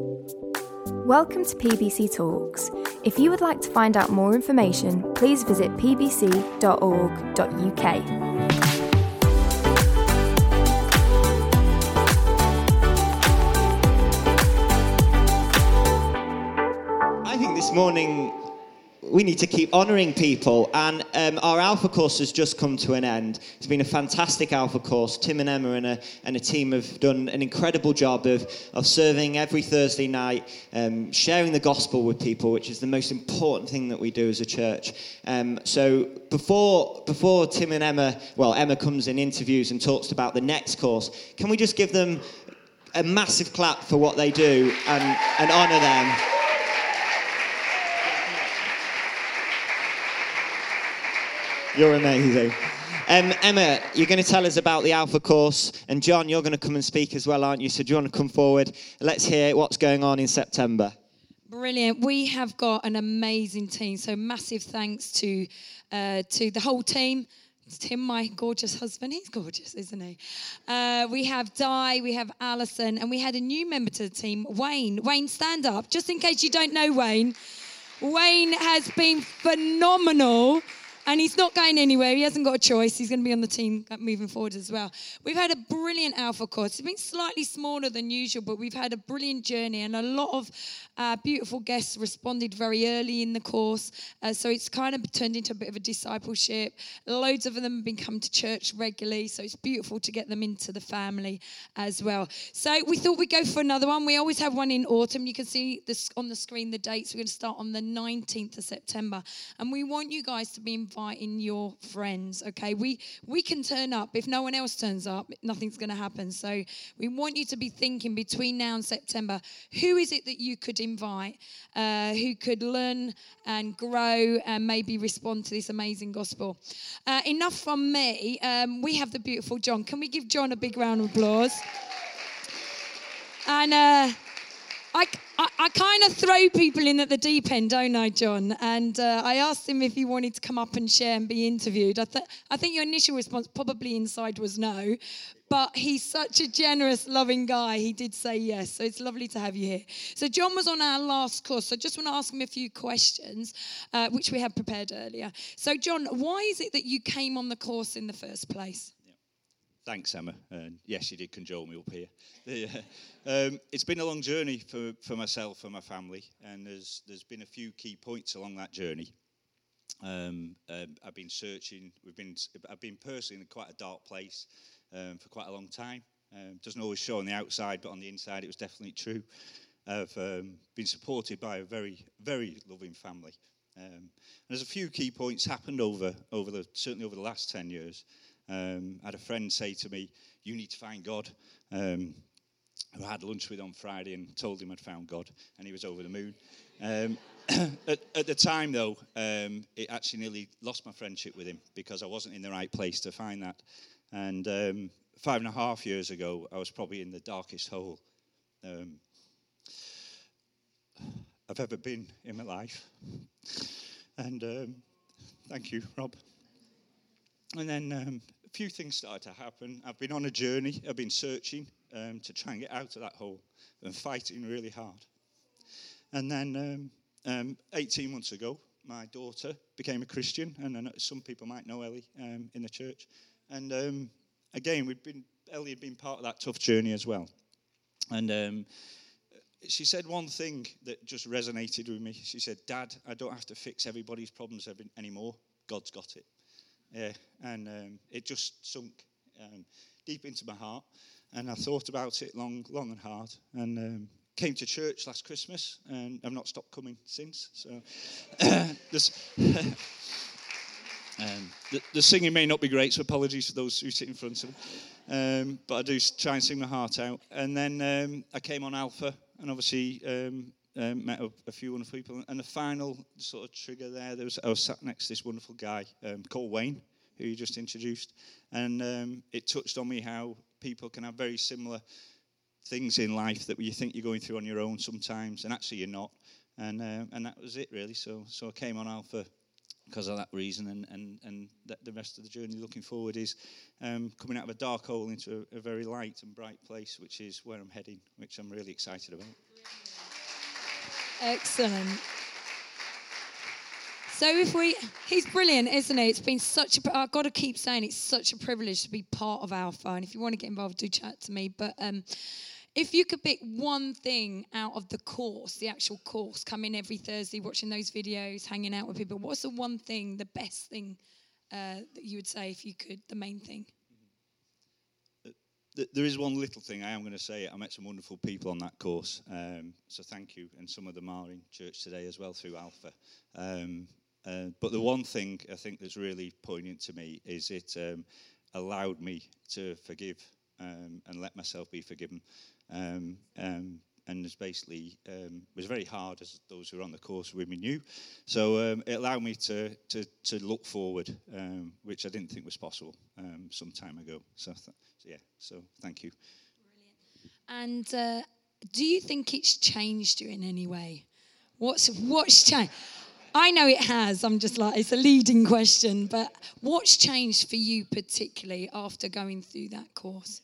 Welcome to PBC Talks. If you would like to find out more information, please visit pbc.org.uk. I think this morning we need to keep honouring people, and um, our Alpha course has just come to an end. It's been a fantastic Alpha course. Tim and Emma and a, and a team have done an incredible job of, of serving every Thursday night, um, sharing the gospel with people, which is the most important thing that we do as a church. Um, so before, before Tim and Emma, well, Emma comes in interviews and talks about the next course, can we just give them a massive clap for what they do and, and honour them? You're amazing. Um, Emma, you're going to tell us about the Alpha course, and John, you're going to come and speak as well, aren't you? So, do you want to come forward? Let's hear what's going on in September. Brilliant. We have got an amazing team. So massive thanks to uh, to the whole team. Tim, my gorgeous husband, he's gorgeous, isn't he? Uh, we have Di, we have Alison, and we had a new member to the team, Wayne. Wayne, stand up, just in case you don't know Wayne. Wayne has been phenomenal and he's not going anywhere. He hasn't got a choice. He's going to be on the team moving forward as well. We've had a brilliant Alpha course. It's been slightly smaller than usual, but we've had a brilliant journey, and a lot of uh, beautiful guests responded very early in the course. Uh, so it's kind of turned into a bit of a discipleship. Loads of them have been coming to church regularly, so it's beautiful to get them into the family as well. So we thought we'd go for another one. We always have one in autumn. You can see this on the screen the dates. We're going to start on the 19th of September, and we want you guys to be inviting your friends. Okay, we we can turn up if no one else turns up, nothing's going to happen. So we want you to be thinking between now and September, who is it that you could invite, uh, who could learn and grow and maybe respond to this amazing gospel. Uh, enough from me. Um, we have the beautiful John. Can we give John a big round of applause? And. Uh, I, I, I kind of throw people in at the deep end, don't I, John? And uh, I asked him if he wanted to come up and share and be interviewed. I, th- I think your initial response, probably inside, was no. But he's such a generous, loving guy. He did say yes. So it's lovely to have you here. So, John was on our last course. So, I just want to ask him a few questions, uh, which we had prepared earlier. So, John, why is it that you came on the course in the first place? Thanks, Emma. And yes, you did conjure me up here. um, it's been a long journey for, for myself and my family, and there's there's been a few key points along that journey. Um, um, I've been searching. We've been. I've been personally in quite a dark place um, for quite a long time. Um, doesn't always show on the outside, but on the inside, it was definitely true. I've um, been supported by a very, very loving family. and there's a few key points happened over over the certainly over the last ten years. Um, I had a friend say to me, You need to find God. Um, who I had lunch with on Friday and told him I'd found God, and he was over the moon. Um, at, at, the time, though, um, it actually nearly lost my friendship with him because I wasn't in the right place to find that. And um, five and a half years ago, I was probably in the darkest hole um, I've ever been in my life. And um, thank you, Rob. And then a few things started to happen. I've been on a journey, I've been searching um, to try and get out of that hole and fighting really hard. And then um, um, 18 months ago, my daughter became a Christian, and some people might know Ellie um, in the church. And um, again, we'd been Ellie had been part of that tough journey as well. And she said one thing that just resonated with me. She said, "Dad, I don't have to fix everybody's problems anymore. God's got it." Yeah, and um, it just sunk um, deep into my heart. And I thought about it long, long and hard. And um, came to church last Christmas, and I've not stopped coming since. So um, the, the, singing may not be great, so apologies for those who sit in front of me. Um, but I do try and sing my heart out. And then um, I came on Alpha, and obviously um, um, met a, a, few wonderful people. And the final sort of trigger there, there was, I was sat next to this wonderful guy um, called Wayne, who you just introduced. And um, it touched on me how people can have very similar things in life that you think you're going through on your own sometimes, and actually you're not. And, uh, and that was it, really. So, so I came on Alpha because of that reason, and, and, and the rest of the journey looking forward is um, coming out of a dark hole into a, a, very light and bright place, which is where I'm heading, which I'm really excited about. Excellent. So if we, he's brilliant, isn't he? It's been such a, I've got to keep saying it's such a privilege to be part of Alpha. And if you want to get involved, do chat to me. But um, if you could pick one thing out of the course, the actual course, coming every Thursday, watching those videos, hanging out with people, what's the one thing, the best thing uh, that you would say if you could, the main thing? There is one little thing I am going to say. I met some wonderful people on that course, um, so thank you. And some of them are in church today as well through Alpha. Um, uh, but the one thing I think that's really poignant to me is it um, allowed me to forgive um, and let myself be forgiven. And it's basically um, was very hard as those who were on the course with me knew. So um, it allowed me to to, to look forward, um, which I didn't think was possible um, some time ago. So, th- so, yeah, so thank you. And uh, do you think it's changed you in any way? What's what's changed? I know it has. I'm just like, it's a leading question, but what's changed for you particularly after going through that course?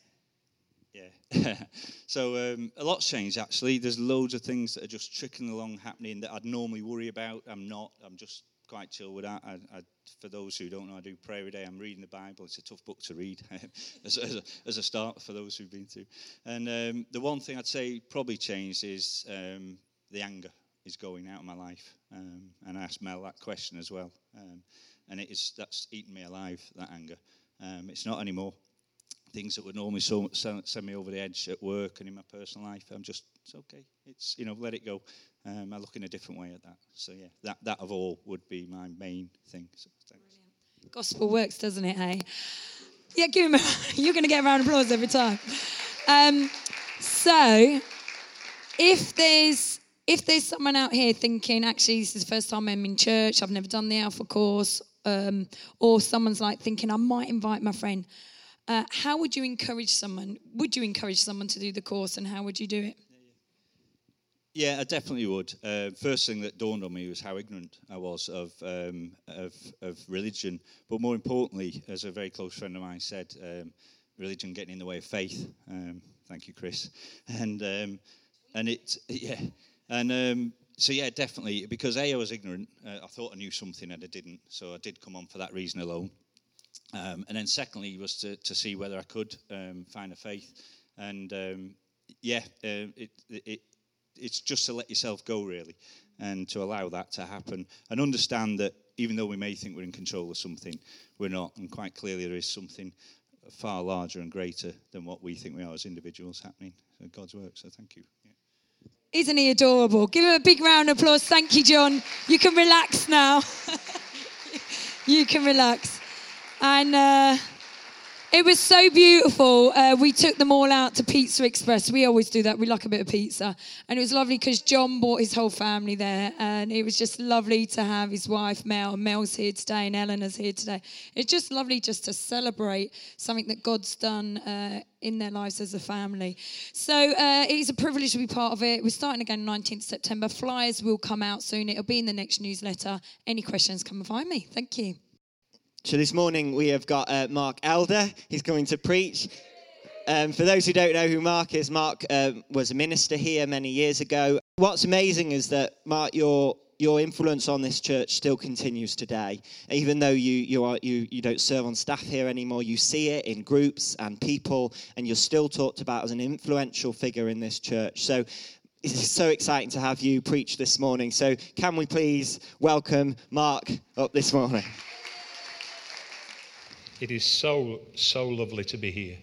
Yeah. so um, a lot's changed actually. There's loads of things that are just trickling along happening that I'd normally worry about. I'm not. I'm just quite chill with that. I, I, for those who don't know, I do prayer every day. I'm reading the Bible. It's a tough book to read as, as, a, as, a, start for those who've been through. And um, the one thing I'd say probably changed is um, the anger is going out of my life. Um, and I asked Mel that question as well. Um, and it is that's eaten me alive, that anger. Um, it's not anymore. Things that would normally so, send me over the edge at work and in my personal life, I'm just, it's okay. It's, you know, let it go. Um, I look in a different way at that. So, yeah, that, that of all would be my main thing. So. Gospel works, doesn't it, hey? Yeah, give him a, you're going to get a round of applause every time. Um, so, if there's if there's someone out here thinking, actually, this is the first time I'm in church, I've never done the Alpha course, um, or someone's like thinking, I might invite my friend, uh, how would you encourage someone? Would you encourage someone to do the course, and how would you do it? Yeah, I definitely would. Uh, first thing that dawned on me was how ignorant I was of, um, of, of religion. But more importantly, as a very close friend of mine said, um, religion getting in the way of faith. Um, thank you, Chris. And um, and it, yeah, and um, so, yeah, definitely, because A, I was ignorant. Uh, I thought I knew something and I didn't. So I did come on for that reason alone. Um, and then, secondly, was to, to see whether I could um, find a faith. And um, yeah, uh, it, it, it's just to let yourself go, really, and to allow that to happen. And understand that even though we may think we're in control of something, we're not. And quite clearly, there is something far larger and greater than what we think we are as individuals happening. So God's work. So thank you. Isn't he adorable? Give him a big round of applause. Thank you, John. You can relax now. you can relax. And uh, it was so beautiful. Uh, we took them all out to Pizza Express. We always do that. We like a bit of pizza. And it was lovely because John brought his whole family there. And it was just lovely to have his wife, Mel. Mel's here today and Eleanor's here today. It's just lovely just to celebrate something that God's done uh, in their lives as a family. So uh, it's a privilege to be part of it. We're starting again 19th September. Flyers will come out soon. It'll be in the next newsletter. Any questions, come and find me. Thank you. So this morning we have got uh, Mark Elder. He's coming to preach. Um, for those who don't know who Mark is, Mark um, was a minister here many years ago. What's amazing is that Mark, your your influence on this church still continues today. Even though you you are you you don't serve on staff here anymore, you see it in groups and people, and you're still talked about as an influential figure in this church. So it's so exciting to have you preach this morning. So can we please welcome Mark up this morning? It is so, so lovely to be here.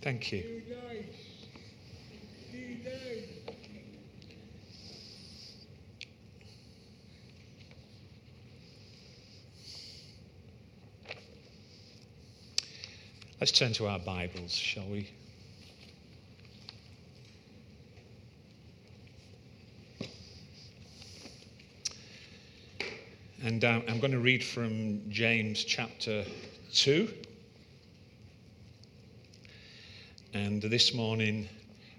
Thank you. Let's turn to our Bibles, shall we? And um, I'm going to read from James chapter 2. And this morning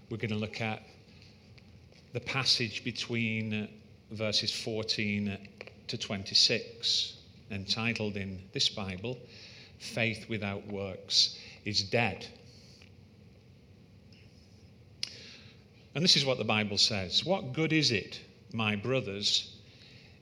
we're going to look at the passage between uh, verses 14 to 26, entitled in this Bible, Faith Without Works is Dead. And this is what the Bible says What good is it, my brothers,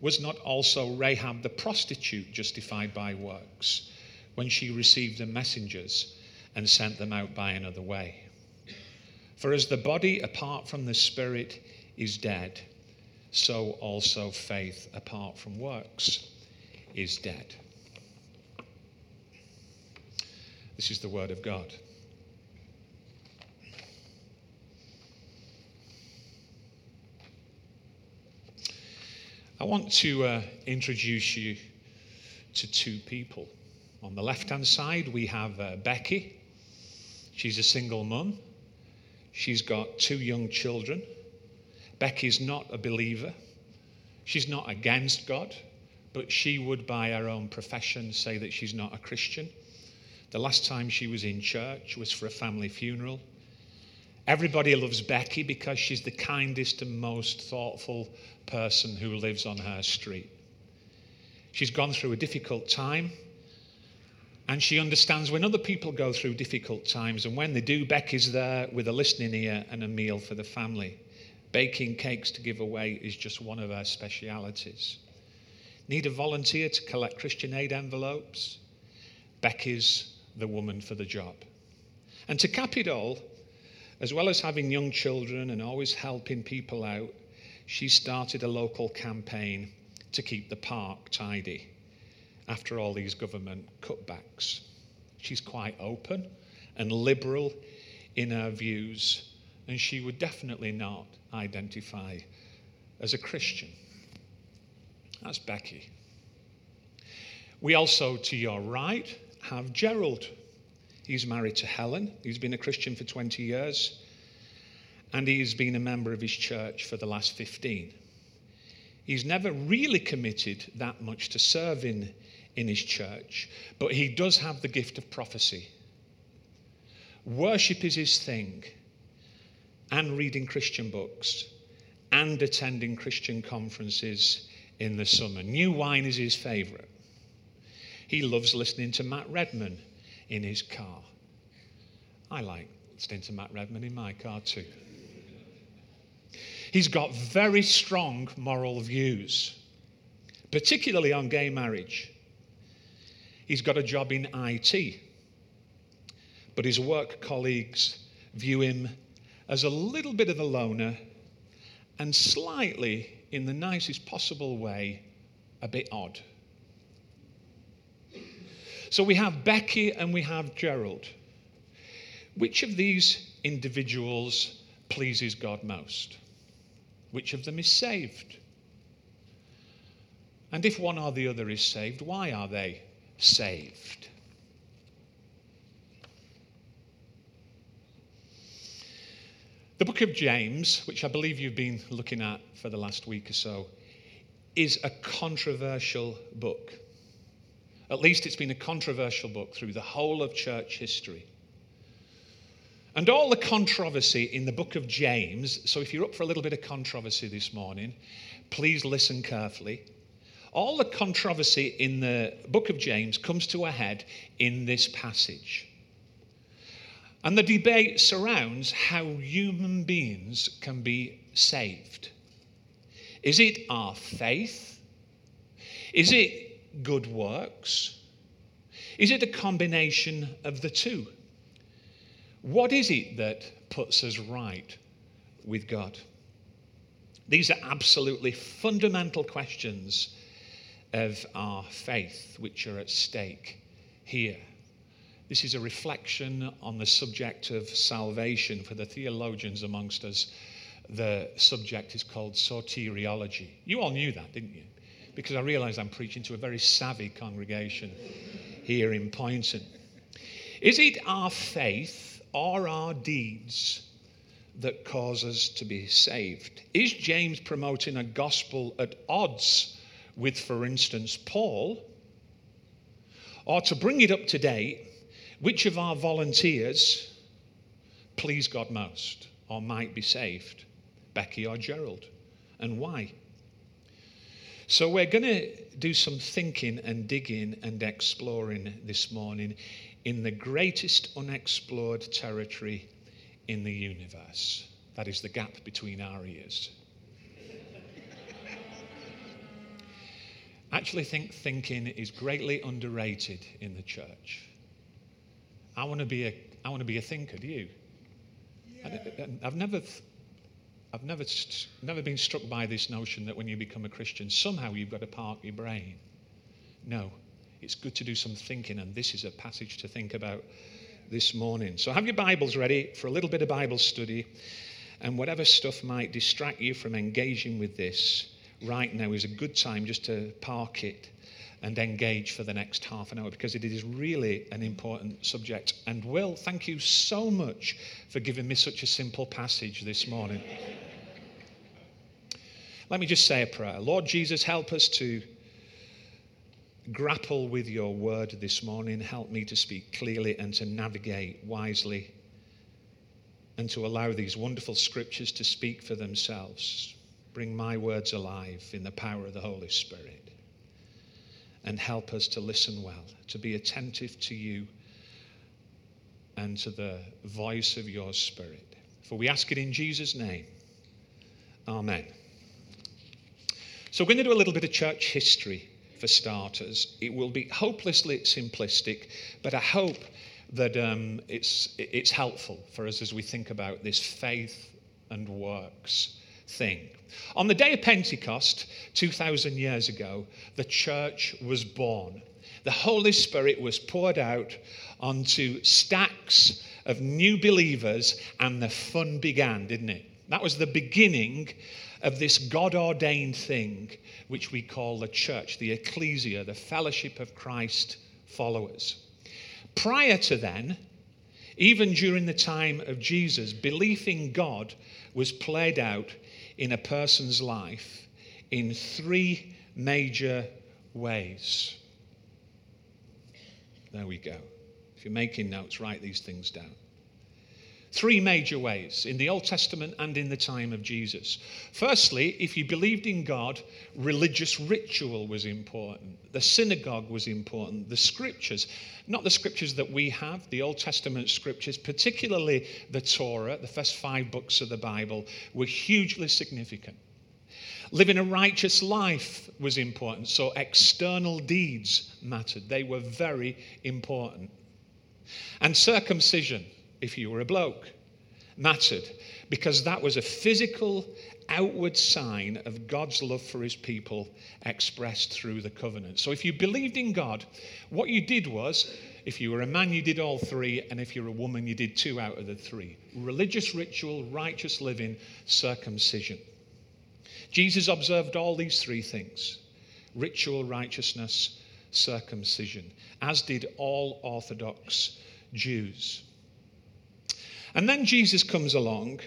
was not also Rahab the prostitute justified by works when she received the messengers and sent them out by another way? For as the body apart from the spirit is dead, so also faith apart from works is dead. This is the word of God. I want to uh, introduce you to two people. On the left hand side, we have uh, Becky. She's a single mum. She's got two young children. Becky's not a believer. She's not against God, but she would, by her own profession, say that she's not a Christian. The last time she was in church was for a family funeral. Everybody loves Becky because she's the kindest and most thoughtful person who lives on her street. She's gone through a difficult time and she understands when other people go through difficult times. And when they do, Becky's there with a listening ear and a meal for the family. Baking cakes to give away is just one of her specialities. Need a volunteer to collect Christian aid envelopes? Becky's the woman for the job. And to cap it all, as well as having young children and always helping people out, she started a local campaign to keep the park tidy after all these government cutbacks. She's quite open and liberal in her views, and she would definitely not identify as a Christian. That's Becky. We also, to your right, have Gerald. He's married to Helen. He's been a Christian for 20 years. And he's been a member of his church for the last 15. He's never really committed that much to serving in his church, but he does have the gift of prophecy. Worship is his thing, and reading Christian books, and attending Christian conferences in the summer. New wine is his favorite. He loves listening to Matt Redman in his car. I like to Matt Redman in my car too. He's got very strong moral views, particularly on gay marriage. He's got a job in IT, but his work colleagues view him as a little bit of a loner and slightly, in the nicest possible way, a bit odd. So we have Becky and we have Gerald. Which of these individuals pleases God most? Which of them is saved? And if one or the other is saved, why are they saved? The book of James, which I believe you've been looking at for the last week or so, is a controversial book. At least it's been a controversial book through the whole of church history. And all the controversy in the book of James, so if you're up for a little bit of controversy this morning, please listen carefully. All the controversy in the book of James comes to a head in this passage. And the debate surrounds how human beings can be saved. Is it our faith? Is it good works? Is it a combination of the two? What is it that puts us right with God? These are absolutely fundamental questions of our faith which are at stake here. This is a reflection on the subject of salvation. For the theologians amongst us, the subject is called soteriology. You all knew that, didn't you? Because I realize I'm preaching to a very savvy congregation here in Poynton. Is it our faith or our deeds that cause us to be saved? Is James promoting a gospel at odds with, for instance, Paul? Or to bring it up to date, which of our volunteers please God most or might be saved? Becky or Gerald? And why? So, we're going to do some thinking and digging and exploring this morning in the greatest unexplored territory in the universe. That is the gap between our ears. I actually think thinking is greatly underrated in the church. I want to be a, I want to be a thinker. Do you? Yeah. I've never, I've never, never been struck by this notion that when you become a Christian, somehow you've got to park your brain. No, it's good to do some thinking, and this is a passage to think about this morning. So have your Bibles ready for a little bit of Bible study, and whatever stuff might distract you from engaging with this right now is a good time just to park it and engage for the next half an hour because it is really an important subject. And Will, thank you so much for giving me such a simple passage this morning. Let me just say a prayer. Lord Jesus, help us to grapple with your word this morning. Help me to speak clearly and to navigate wisely and to allow these wonderful scriptures to speak for themselves. Bring my words alive in the power of the Holy Spirit and help us to listen well, to be attentive to you and to the voice of your Spirit. For we ask it in Jesus' name. Amen. So, we're going to do a little bit of church history for starters. It will be hopelessly simplistic, but I hope that um, it's, it's helpful for us as we think about this faith and works thing. On the day of Pentecost, 2,000 years ago, the church was born. The Holy Spirit was poured out onto stacks of new believers, and the fun began, didn't it? That was the beginning of this God ordained thing which we call the church, the ecclesia, the fellowship of Christ followers. Prior to then, even during the time of Jesus, belief in God was played out in a person's life in three major ways. There we go. If you're making notes, write these things down. Three major ways in the Old Testament and in the time of Jesus. Firstly, if you believed in God, religious ritual was important. The synagogue was important. The scriptures, not the scriptures that we have, the Old Testament scriptures, particularly the Torah, the first five books of the Bible, were hugely significant. Living a righteous life was important, so external deeds mattered. They were very important. And circumcision if you were a bloke, mattered because that was a physical, outward sign of God's love for his people expressed through the covenant. So if you believed in God, what you did was, if you were a man, you did all three, and if you're a woman, you did two out of the three religious ritual, righteous living, circumcision. Jesus observed all these three things ritual, righteousness, circumcision, as did all Orthodox Jews. And then Jesus comes along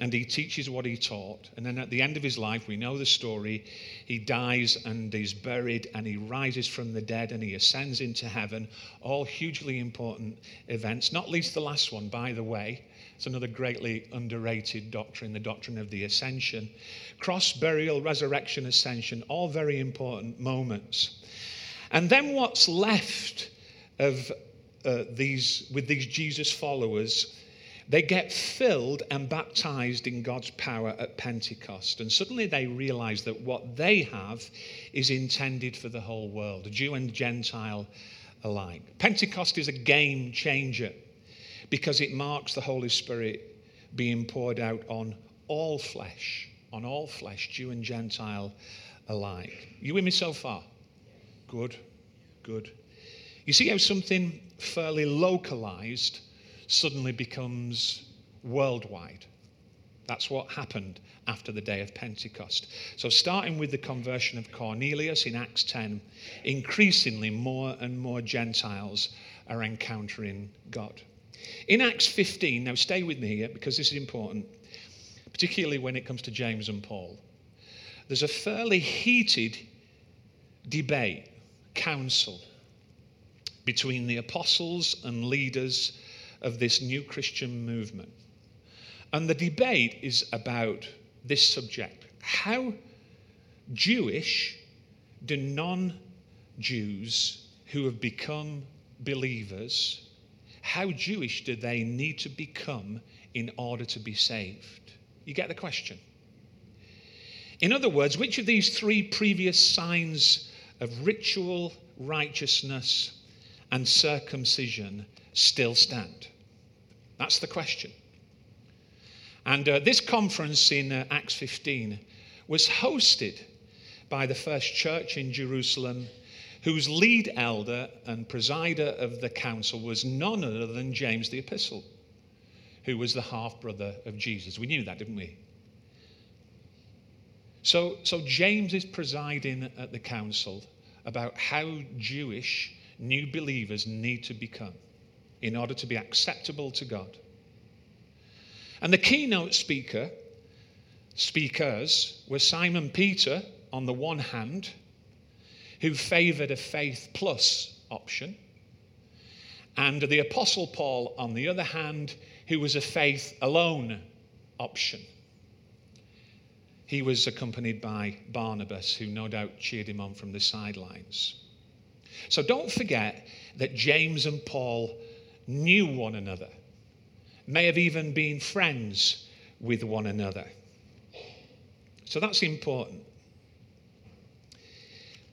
and he teaches what he taught. And then at the end of his life, we know the story. He dies and is buried, and he rises from the dead and he ascends into heaven. All hugely important events, not least the last one, by the way. It's another greatly underrated doctrine, the doctrine of the ascension. Cross, burial, resurrection, ascension, all very important moments. And then what's left of uh, these, with these Jesus followers they get filled and baptized in God's power at Pentecost. And suddenly they realize that what they have is intended for the whole world, Jew and Gentile alike. Pentecost is a game changer because it marks the Holy Spirit being poured out on all flesh, on all flesh, Jew and Gentile alike. You with me so far? Good, good. You see how something fairly localized suddenly becomes worldwide. That's what happened after the day of Pentecost. So, starting with the conversion of Cornelius in Acts 10, increasingly more and more Gentiles are encountering God. In Acts 15, now stay with me here because this is important, particularly when it comes to James and Paul. There's a fairly heated debate, council, between the apostles and leaders of this new Christian movement. And the debate is about this subject how Jewish do non Jews who have become believers, how Jewish do they need to become in order to be saved? You get the question? In other words, which of these three previous signs of ritual righteousness and circumcision still stand? That's the question. And uh, this conference in uh, Acts 15 was hosted by the first church in Jerusalem, whose lead elder and presider of the council was none other than James the Apostle, who was the half brother of Jesus. We knew that, didn't we? So, so James is presiding at the council about how Jewish new believers need to become in order to be acceptable to God. And the keynote speaker, speakers, were Simon Peter on the one hand, who favored a faith plus option, and the Apostle Paul on the other hand, who was a faith alone option. He was accompanied by Barnabas, who no doubt cheered him on from the sidelines. So don't forget that James and Paul knew one another, may have even been friends with one another. So that's important.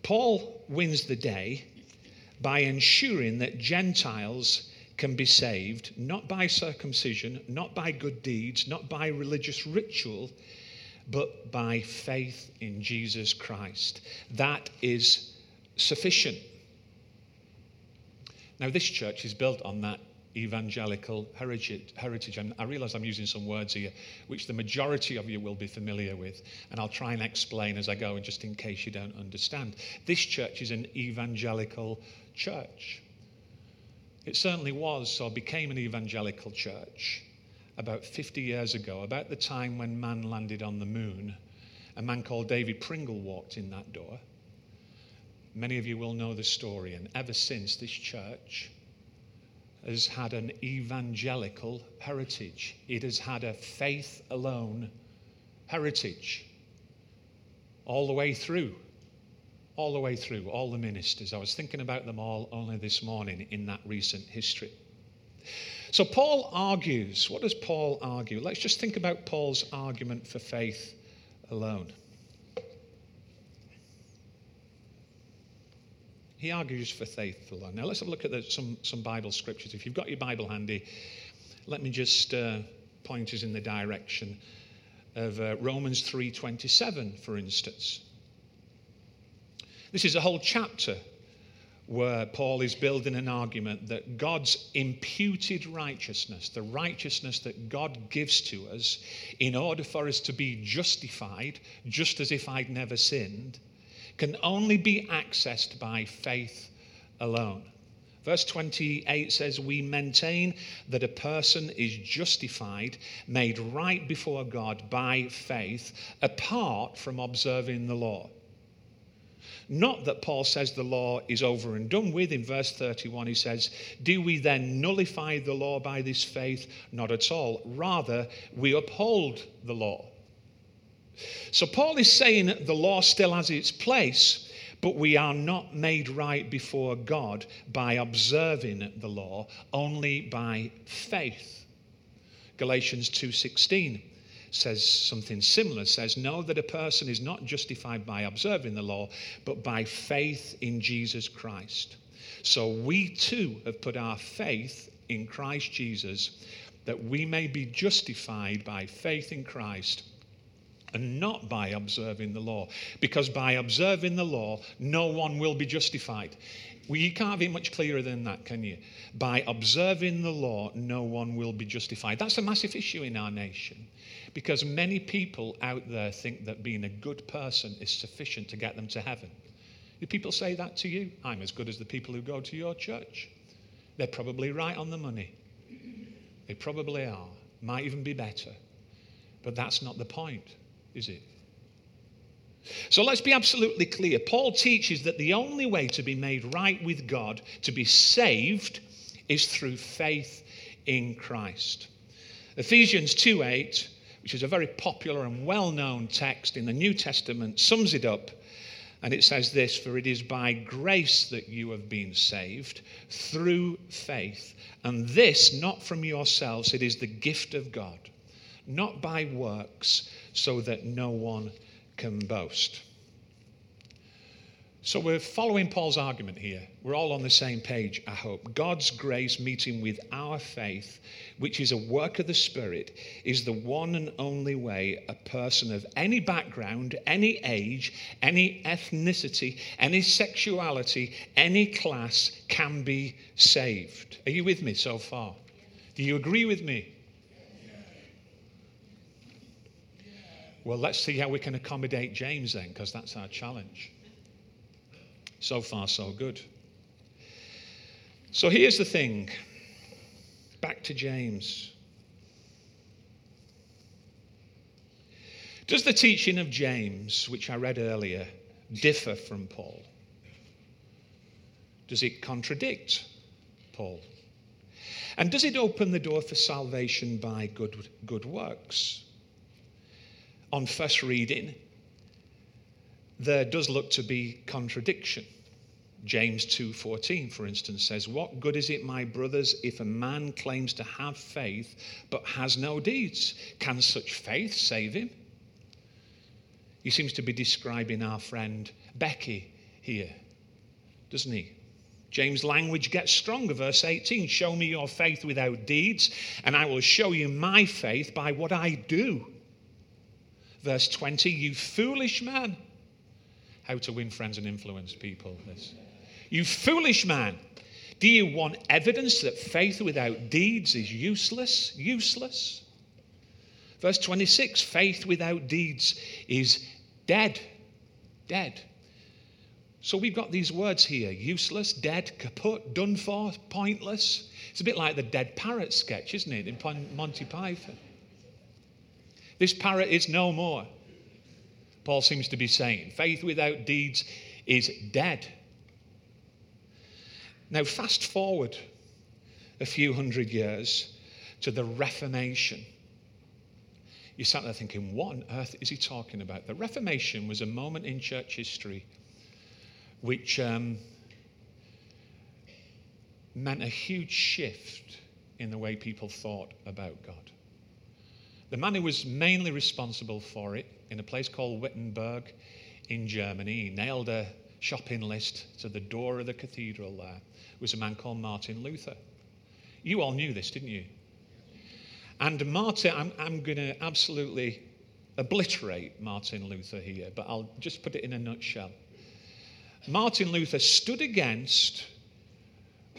Paul wins the day by ensuring that Gentiles can be saved not by circumcision, not by good deeds, not by religious ritual, but by faith in Jesus Christ. That is sufficient. Now, this church is built on that evangelical heritage. And I realize I'm using some words here which the majority of you will be familiar with, and I'll try and explain as I go, and just in case you don't understand. This church is an evangelical church. It certainly was or became an evangelical church about 50 years ago, about the time when man landed on the moon. A man called David Pringle walked in that door. Many of you will know the story, and ever since, this church has had an evangelical heritage. It has had a faith alone heritage all the way through. All the way through, all the ministers. I was thinking about them all only this morning in that recent history. So, Paul argues. What does Paul argue? Let's just think about Paul's argument for faith alone. He argues for faith alone. Now let's have a look at the, some, some Bible scriptures. If you've got your Bible handy, let me just uh, point us in the direction of uh, Romans 3.27, for instance. This is a whole chapter where Paul is building an argument that God's imputed righteousness, the righteousness that God gives to us in order for us to be justified, just as if I'd never sinned, can only be accessed by faith alone. Verse 28 says, We maintain that a person is justified, made right before God by faith, apart from observing the law. Not that Paul says the law is over and done with. In verse 31, he says, Do we then nullify the law by this faith? Not at all. Rather, we uphold the law. So Paul is saying the law still has its place, but we are not made right before God by observing the law, only by faith. Galatians 2:16 says something similar says know that a person is not justified by observing the law but by faith in Jesus Christ. So we too have put our faith in Christ Jesus that we may be justified by faith in Christ and not by observing the law. Because by observing the law, no one will be justified. Well, you can't be much clearer than that, can you? By observing the law, no one will be justified. That's a massive issue in our nation because many people out there think that being a good person is sufficient to get them to heaven. Do people say that to you? I'm as good as the people who go to your church. They're probably right on the money. They probably are. Might even be better. But that's not the point is it? So let's be absolutely clear. Paul teaches that the only way to be made right with God, to be saved, is through faith in Christ. Ephesians 2 8, which is a very popular and well known text in the New Testament, sums it up. And it says this For it is by grace that you have been saved through faith. And this not from yourselves, it is the gift of God not by works, so that no one can boast. So we're following Paul's argument here. We're all on the same page, I hope. God's grace meeting with our faith, which is a work of the Spirit, is the one and only way a person of any background, any age, any ethnicity, any sexuality, any class can be saved. Are you with me so far? Do you agree with me? Well, let's see how we can accommodate James then, because that's our challenge. So far, so good. So here's the thing back to James. Does the teaching of James, which I read earlier, differ from Paul? Does it contradict Paul? And does it open the door for salvation by good, good works? On first reading, there does look to be contradiction. James 2:14 for instance says, "What good is it, my brothers, if a man claims to have faith but has no deeds? Can such faith save him?" He seems to be describing our friend Becky here, doesn't he? James' language gets stronger. Verse 18 Show me your faith without deeds, and I will show you my faith by what I do. Verse 20, you foolish man. How to win friends and influence people. This. You foolish man. Do you want evidence that faith without deeds is useless? Useless. Verse 26 faith without deeds is dead. Dead. So we've got these words here useless, dead, kaput, done for, pointless. It's a bit like the dead parrot sketch, isn't it, in Monty Python? This parrot is no more. Paul seems to be saying faith without deeds is dead. Now, fast forward a few hundred years to the Reformation. You sat there thinking, what on earth is he talking about? The Reformation was a moment in church history which um, meant a huge shift in the way people thought about God. The man who was mainly responsible for it in a place called Wittenberg in Germany, he nailed a shopping list to the door of the cathedral there, was a man called Martin Luther. You all knew this, didn't you? And Martin, I'm, I'm going to absolutely obliterate Martin Luther here, but I'll just put it in a nutshell. Martin Luther stood against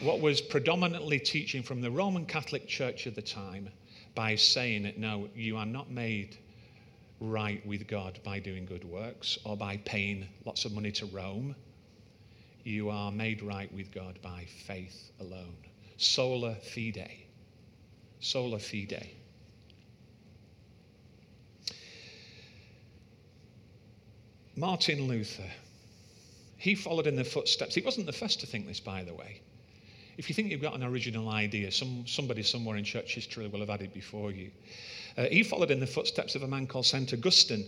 what was predominantly teaching from the Roman Catholic Church at the time by saying that no, you are not made right with God by doing good works or by paying lots of money to Rome. you are made right with God by faith alone. Sola fide. Sola fide. Martin Luther, he followed in the footsteps. He wasn't the first to think this, by the way. If you think you've got an original idea, some, somebody somewhere in church history will have had it before you. Uh, he followed in the footsteps of a man called St. Augustine,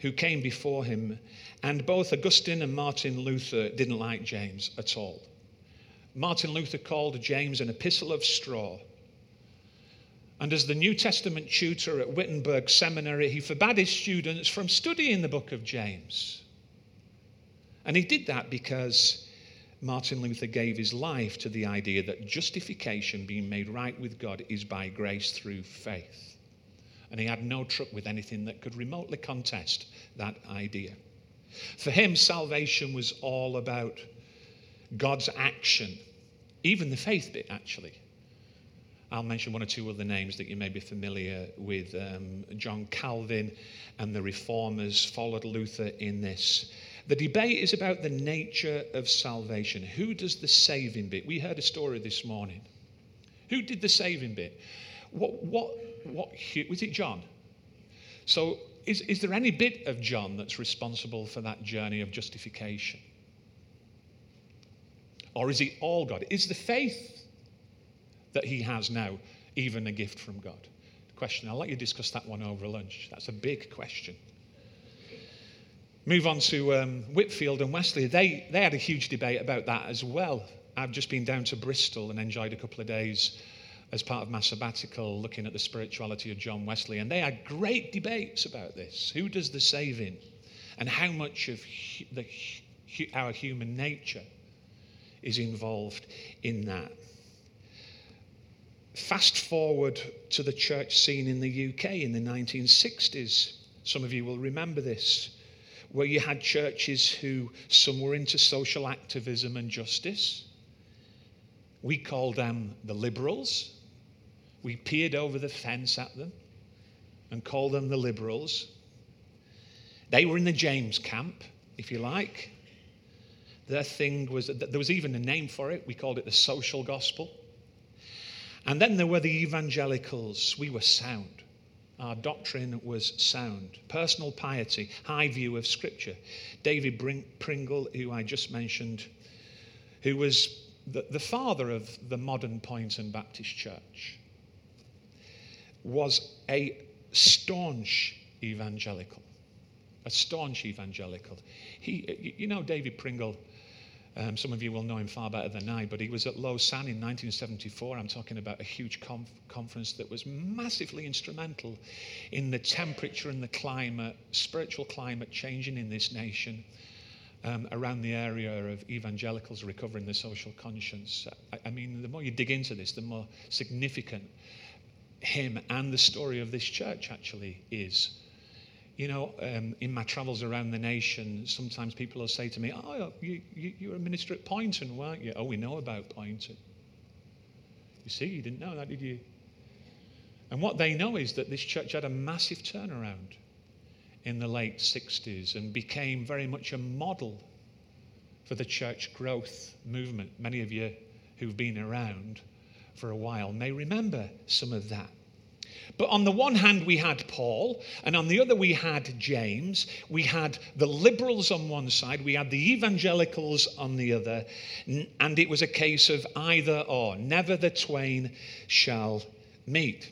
who came before him. And both Augustine and Martin Luther didn't like James at all. Martin Luther called James an epistle of straw. And as the New Testament tutor at Wittenberg Seminary, he forbade his students from studying the book of James. And he did that because Martin Luther gave his life to the idea that justification, being made right with God, is by grace through faith. And he had no truck with anything that could remotely contest that idea. For him, salvation was all about God's action, even the faith bit, actually. I'll mention one or two other names that you may be familiar with. Um, John Calvin and the reformers followed Luther in this. The debate is about the nature of salvation. Who does the saving bit? We heard a story this morning. Who did the saving bit? What, what, what, was it John? So, is, is there any bit of John that's responsible for that journey of justification? Or is it all God? Is the faith that he has now even a gift from God? Question. I'll let you discuss that one over lunch. That's a big question. Move on to um, Whitefield and Wesley. They, they had a huge debate about that as well. I've just been down to Bristol and enjoyed a couple of days as part of my sabbatical looking at the spirituality of John Wesley. And they had great debates about this. Who does the saving? And how much of the, our human nature is involved in that? Fast forward to the church scene in the UK in the 1960s. Some of you will remember this where you had churches who some were into social activism and justice. We called them the liberals. We peered over the fence at them and called them the liberals. They were in the James camp, if you like. Their thing was, there was even a name for it. We called it the social gospel. And then there were the evangelicals. We were sound. Our doctrine was sound. Personal piety, high view of Scripture. David Pringle, who I just mentioned, who was the, the father of the modern Poynton Baptist Church, was a staunch evangelical. A staunch evangelical. He, you know, David Pringle um, some of you will know him far better than I, but he was at Lausanne in 1974. I'm talking about a huge conf- conference that was massively instrumental in the temperature and the climate, spiritual climate changing in this nation um, around the area of evangelicals recovering the social conscience. I, I mean, the more you dig into this, the more significant him and the story of this church actually is. You know, um, in my travels around the nation, sometimes people will say to me, Oh, you, you, you're a minister at Poynton, weren't you? Oh, we know about Poynton. You see, you didn't know that, did you? And what they know is that this church had a massive turnaround in the late 60s and became very much a model for the church growth movement. Many of you who've been around for a while may remember some of that. But on the one hand, we had Paul, and on the other, we had James. We had the liberals on one side, we had the evangelicals on the other, and it was a case of either or. Never the twain shall meet.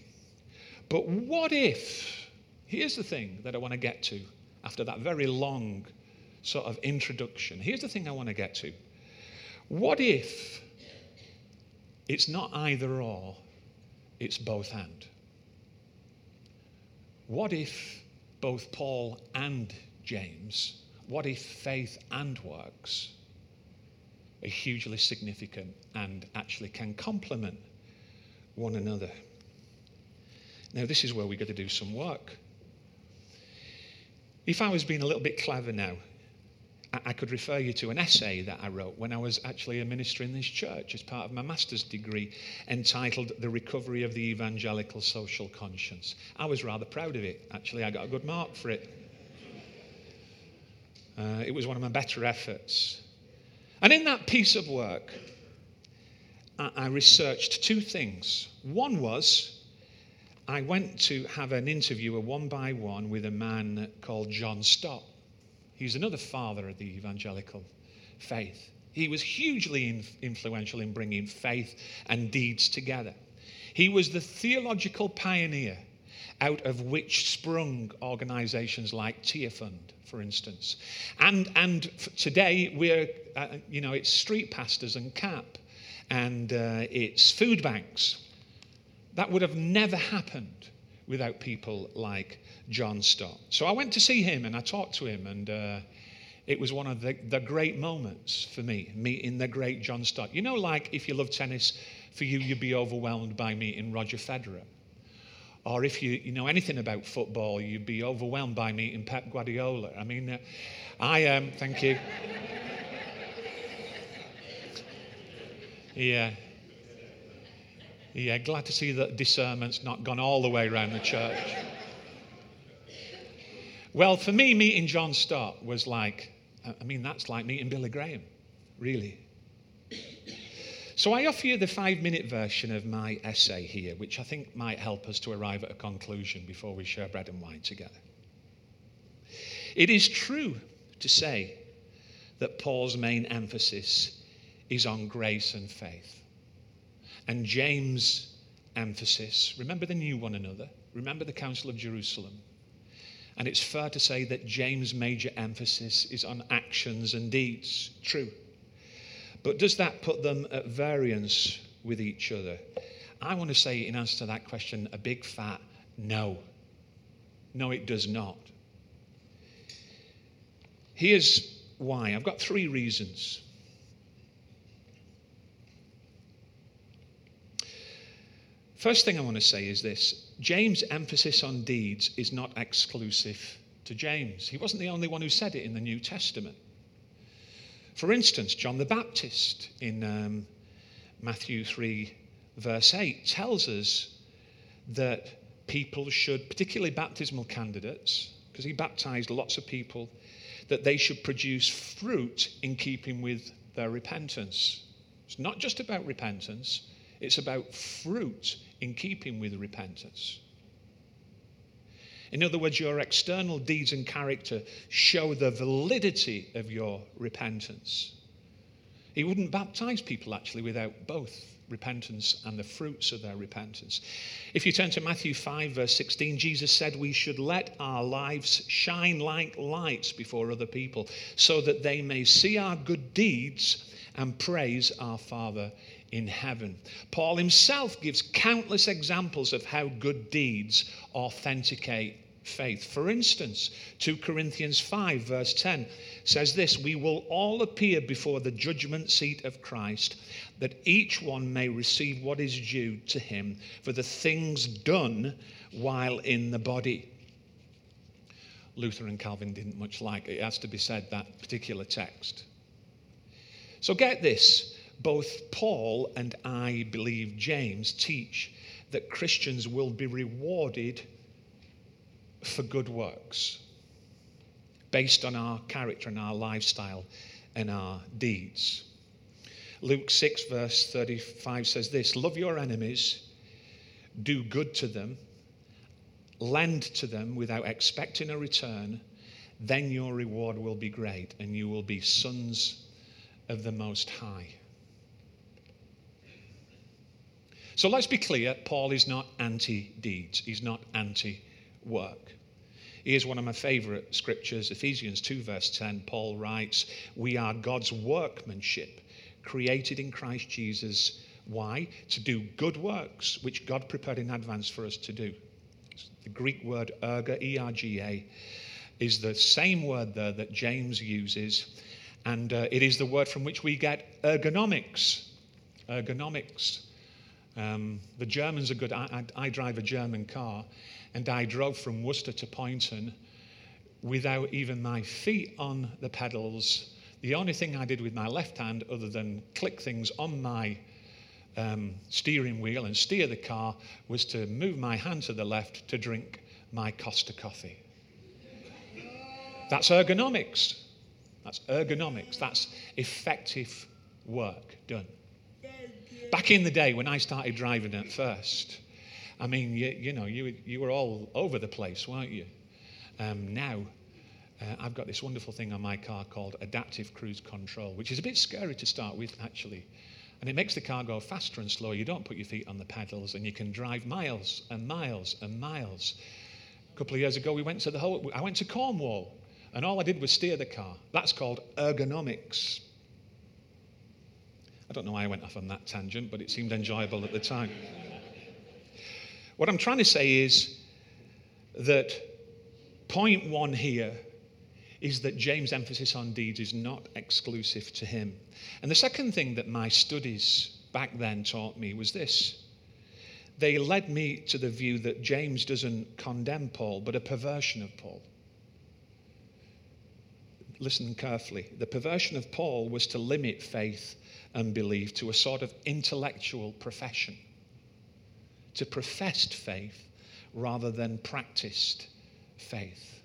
But what if, here's the thing that I want to get to after that very long sort of introduction. Here's the thing I want to get to. What if it's not either or, it's both and? What if both Paul and James, what if faith and works are hugely significant and actually can complement one another? Now, this is where we've got to do some work. If I was being a little bit clever now, I could refer you to an essay that I wrote when I was actually a minister in this church as part of my master's degree entitled The Recovery of the Evangelical Social Conscience. I was rather proud of it, actually. I got a good mark for it. Uh, it was one of my better efforts. And in that piece of work, I, I researched two things. One was I went to have an interview, a one by one, with a man called John Stott. He's another father of the evangelical faith. He was hugely in, influential in bringing faith and deeds together. He was the theological pioneer out of which sprung organizations like Tear Fund, for instance. And, and today, we're, uh, you know, it's street pastors and CAP, and uh, it's food banks. That would have never happened without people like John Stott. So I went to see him and I talked to him, and uh, it was one of the, the great moments for me, meeting the great John Stott. You know, like if you love tennis, for you, you'd be overwhelmed by meeting Roger Federer. Or if you, you know anything about football, you'd be overwhelmed by meeting Pep Guardiola. I mean, uh, I am, um, thank you. yeah. Yeah, glad to see that discernment's not gone all the way around the church. Well, for me, meeting John Stott was like, I mean, that's like meeting Billy Graham, really. So I offer you the five minute version of my essay here, which I think might help us to arrive at a conclusion before we share bread and wine together. It is true to say that Paul's main emphasis is on grace and faith. And James' emphasis, remember they knew one another, remember the Council of Jerusalem. And it's fair to say that James' major emphasis is on actions and deeds. True. But does that put them at variance with each other? I want to say, in answer to that question, a big fat no. No, it does not. Here's why. I've got three reasons. First thing I want to say is this James' emphasis on deeds is not exclusive to James. He wasn't the only one who said it in the New Testament. For instance, John the Baptist in um, Matthew 3, verse 8, tells us that people should, particularly baptismal candidates, because he baptized lots of people, that they should produce fruit in keeping with their repentance. It's not just about repentance, it's about fruit in keeping with repentance. In other words, your external deeds and character show the validity of your repentance. He wouldn't baptize people actually without both repentance and the fruits of their repentance. If you turn to Matthew 5, verse 16, Jesus said we should let our lives shine like lights before other people so that they may see our good deeds and praise our Father in heaven. Paul himself gives countless examples of how good deeds authenticate faith. For instance, 2 Corinthians 5, verse 10 says this We will all appear before the judgment seat of Christ, that each one may receive what is due to him for the things done while in the body. Luther and Calvin didn't much like it, it has to be said, that particular text. So get this both Paul and I believe James teach that Christians will be rewarded for good works based on our character and our lifestyle and our deeds. Luke 6, verse 35 says this Love your enemies, do good to them, lend to them without expecting a return, then your reward will be great and you will be sons of the Most High. So let's be clear Paul is not anti deeds, he's not anti work. Here's one of my favorite scriptures Ephesians 2, verse 10. Paul writes, We are God's workmanship, created in Christ Jesus. Why? To do good works, which God prepared in advance for us to do. The Greek word erga, E R G A, is the same word there that James uses, and uh, it is the word from which we get ergonomics. Ergonomics. Um, the Germans are good. I, I, I, drive a German car, and I drove from Worcester to Poynton without even my feet on the pedals. The only thing I did with my left hand, other than click things on my um, steering wheel and steer the car, was to move my hand to the left to drink my Costa coffee. That's ergonomics. That's ergonomics. That's effective work done. Back in the day when I started driving at first, I mean, you, you know, you, you were all over the place, weren't you? Um, now, uh, I've got this wonderful thing on my car called adaptive cruise control, which is a bit scary to start with, actually. And it makes the car go faster and slower. You don't put your feet on the pedals, and you can drive miles and miles and miles. A couple of years ago, we went to the whole, I went to Cornwall, and all I did was steer the car. That's called ergonomics. I don't know why I went off on that tangent, but it seemed enjoyable at the time. What I'm trying to say is that point one here is that James' emphasis on deeds is not exclusive to him. And the second thing that my studies back then taught me was this they led me to the view that James doesn't condemn Paul, but a perversion of Paul. Listen carefully. The perversion of Paul was to limit faith and belief to a sort of intellectual profession, to professed faith rather than practiced faith,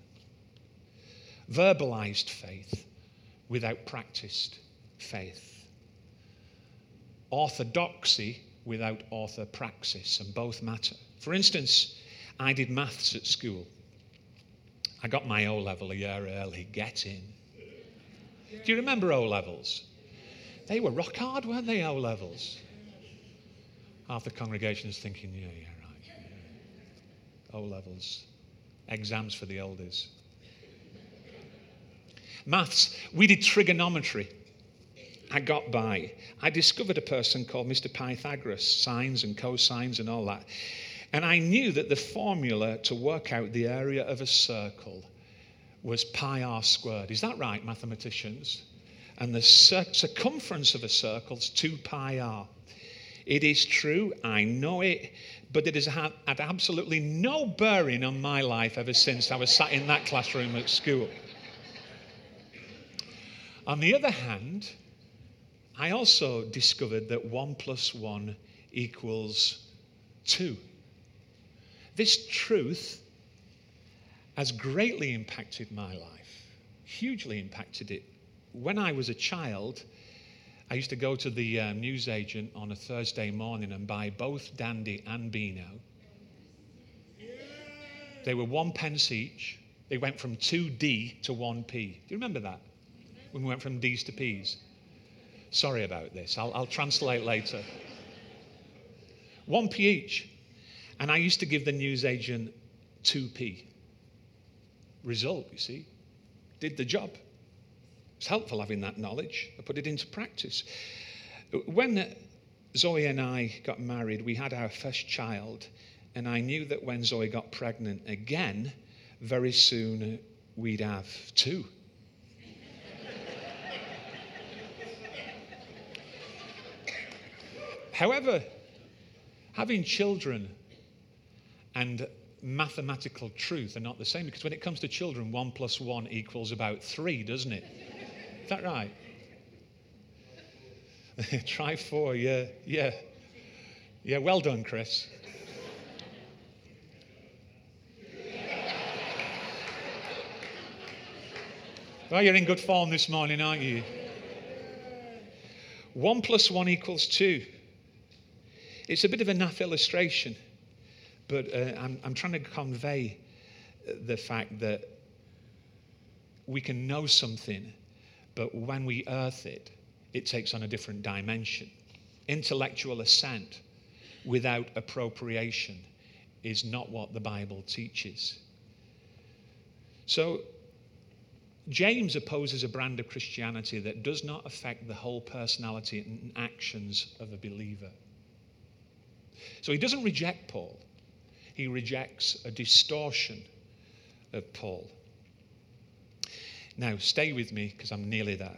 verbalized faith without practiced faith, orthodoxy without orthopraxis, and both matter. For instance, I did maths at school. I got my O level a year early. Get in. Do you remember O levels? They were rock hard, weren't they, O levels? Half the congregation is thinking, yeah, yeah, right. O levels. Exams for the elders. Maths, we did trigonometry. I got by. I discovered a person called Mr. Pythagoras, sines and cosines and all that. And I knew that the formula to work out the area of a circle was pi r squared. Is that right, mathematicians? And the circumference of a circle is 2 pi r. It is true, I know it, but it has had, had absolutely no bearing on my life ever since I was sat in that classroom at school. On the other hand, I also discovered that 1 plus 1 equals 2. This truth has greatly impacted my life, hugely impacted it. When I was a child, I used to go to the uh, newsagent on a Thursday morning and buy both Dandy and Beano. They were one pence each. They went from 2D to 1p. Do you remember that? When we went from D's to P's. Sorry about this. I'll, I'll translate later. 1p each. And I used to give the newsagent 2p. Result, you see. Did the job. It's helpful having that knowledge. I put it into practice. When Zoe and I got married, we had our first child, and I knew that when Zoe got pregnant again, very soon we'd have two. However, having children and mathematical truth are not the same because when it comes to children, one plus one equals about three, doesn't it? Is that right? Try four, yeah, yeah. Yeah, well done, Chris. well, you're in good form this morning, aren't you? One plus one equals two. It's a bit of a naff illustration, but uh, I'm, I'm trying to convey the fact that we can know something but when we earth it, it takes on a different dimension. Intellectual assent without appropriation is not what the Bible teaches. So, James opposes a brand of Christianity that does not affect the whole personality and actions of a believer. So, he doesn't reject Paul, he rejects a distortion of Paul. Now, stay with me because I'm nearly there.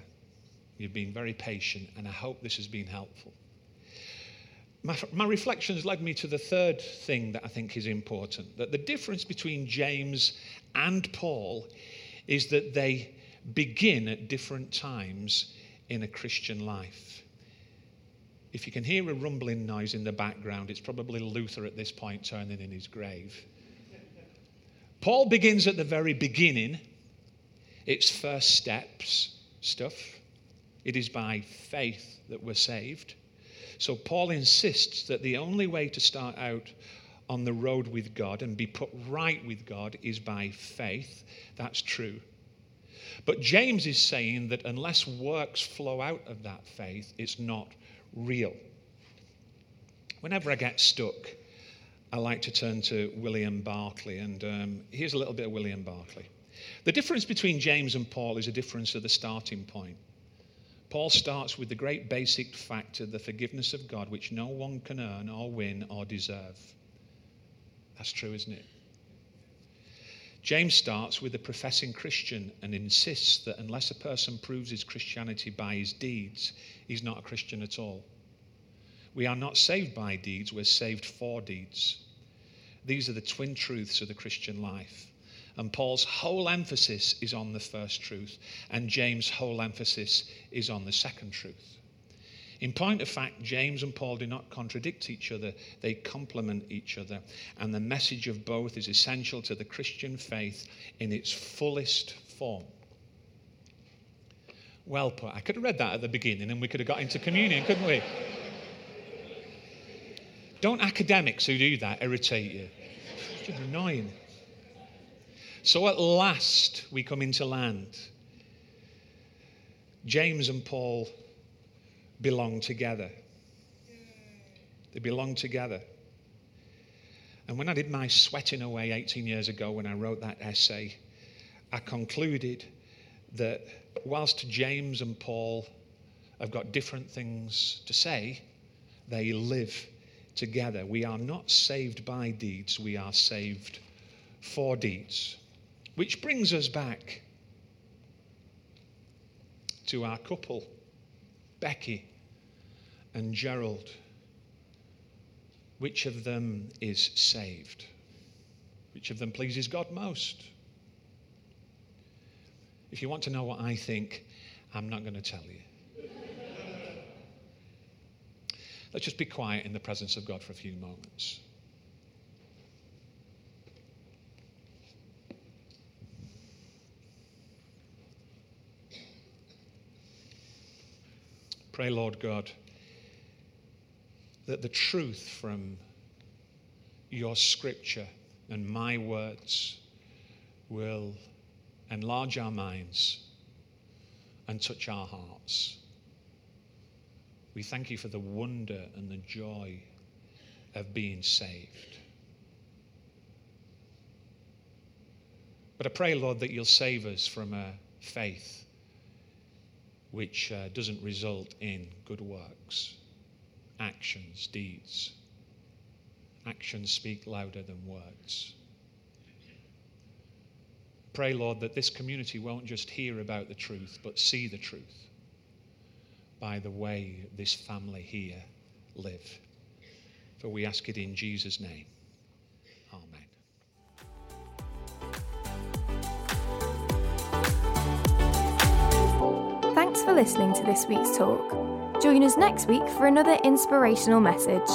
You've been very patient, and I hope this has been helpful. My, my, reflections led me to the third thing that I think is important that the difference between James and Paul is that they begin at different times in a Christian life. If you can hear a rumbling noise in the background, it's probably Luther at this point turning in his grave. Paul begins at the very beginning its first steps stuff. It is by faith that we're saved. So Paul insists that the only way to start out on the road with God and be put right with God is by faith. That's true. But James is saying that unless works flow out of that faith, it's not real. Whenever I get stuck, I like to turn to William Barclay, and um, here's a little bit of William Barclay. The difference between James and Paul is a difference of the starting point. Paul starts with the great basic fact of the forgiveness of God, which no one can earn or win or deserve. That's true, isn't it? James starts with the professing Christian and insists that unless a person proves his Christianity by his deeds, he's not a Christian at all. We are not saved by deeds, we're saved for deeds. These are the twin truths of the Christian life. And Paul's whole emphasis is on the first truth, and James' whole emphasis is on the second truth. In point of fact, James and Paul do not contradict each other, they complement each other. And the message of both is essential to the Christian faith in its fullest form. Well put. I could have read that at the beginning and we could have got into communion, couldn't we? Don't academics who do that irritate you? It's just annoying. So at last we come into land. James and Paul belong together. They belong together. And when I did my sweating away 18 years ago when I wrote that essay, I concluded that whilst James and Paul have got different things to say, they live together. We are not saved by deeds, we are saved for deeds. Which brings us back to our couple, Becky and Gerald. Which of them is saved? Which of them pleases God most? If you want to know what I think, I'm not going to tell you. Let's just be quiet in the presence of God for a few moments. Pray, Lord God, that the truth from your scripture and my words will enlarge our minds and touch our hearts. We thank you for the wonder and the joy of being saved. But I pray, Lord, that you'll save us from a faith which uh, doesn't result in good works, actions, deeds. Actions speak louder than words. Pray, Lord, that this community won't just hear about the truth, but see the truth by the way this family here live. For we ask it in Jesus' name. For listening to this week's talk. Join us next week for another inspirational message.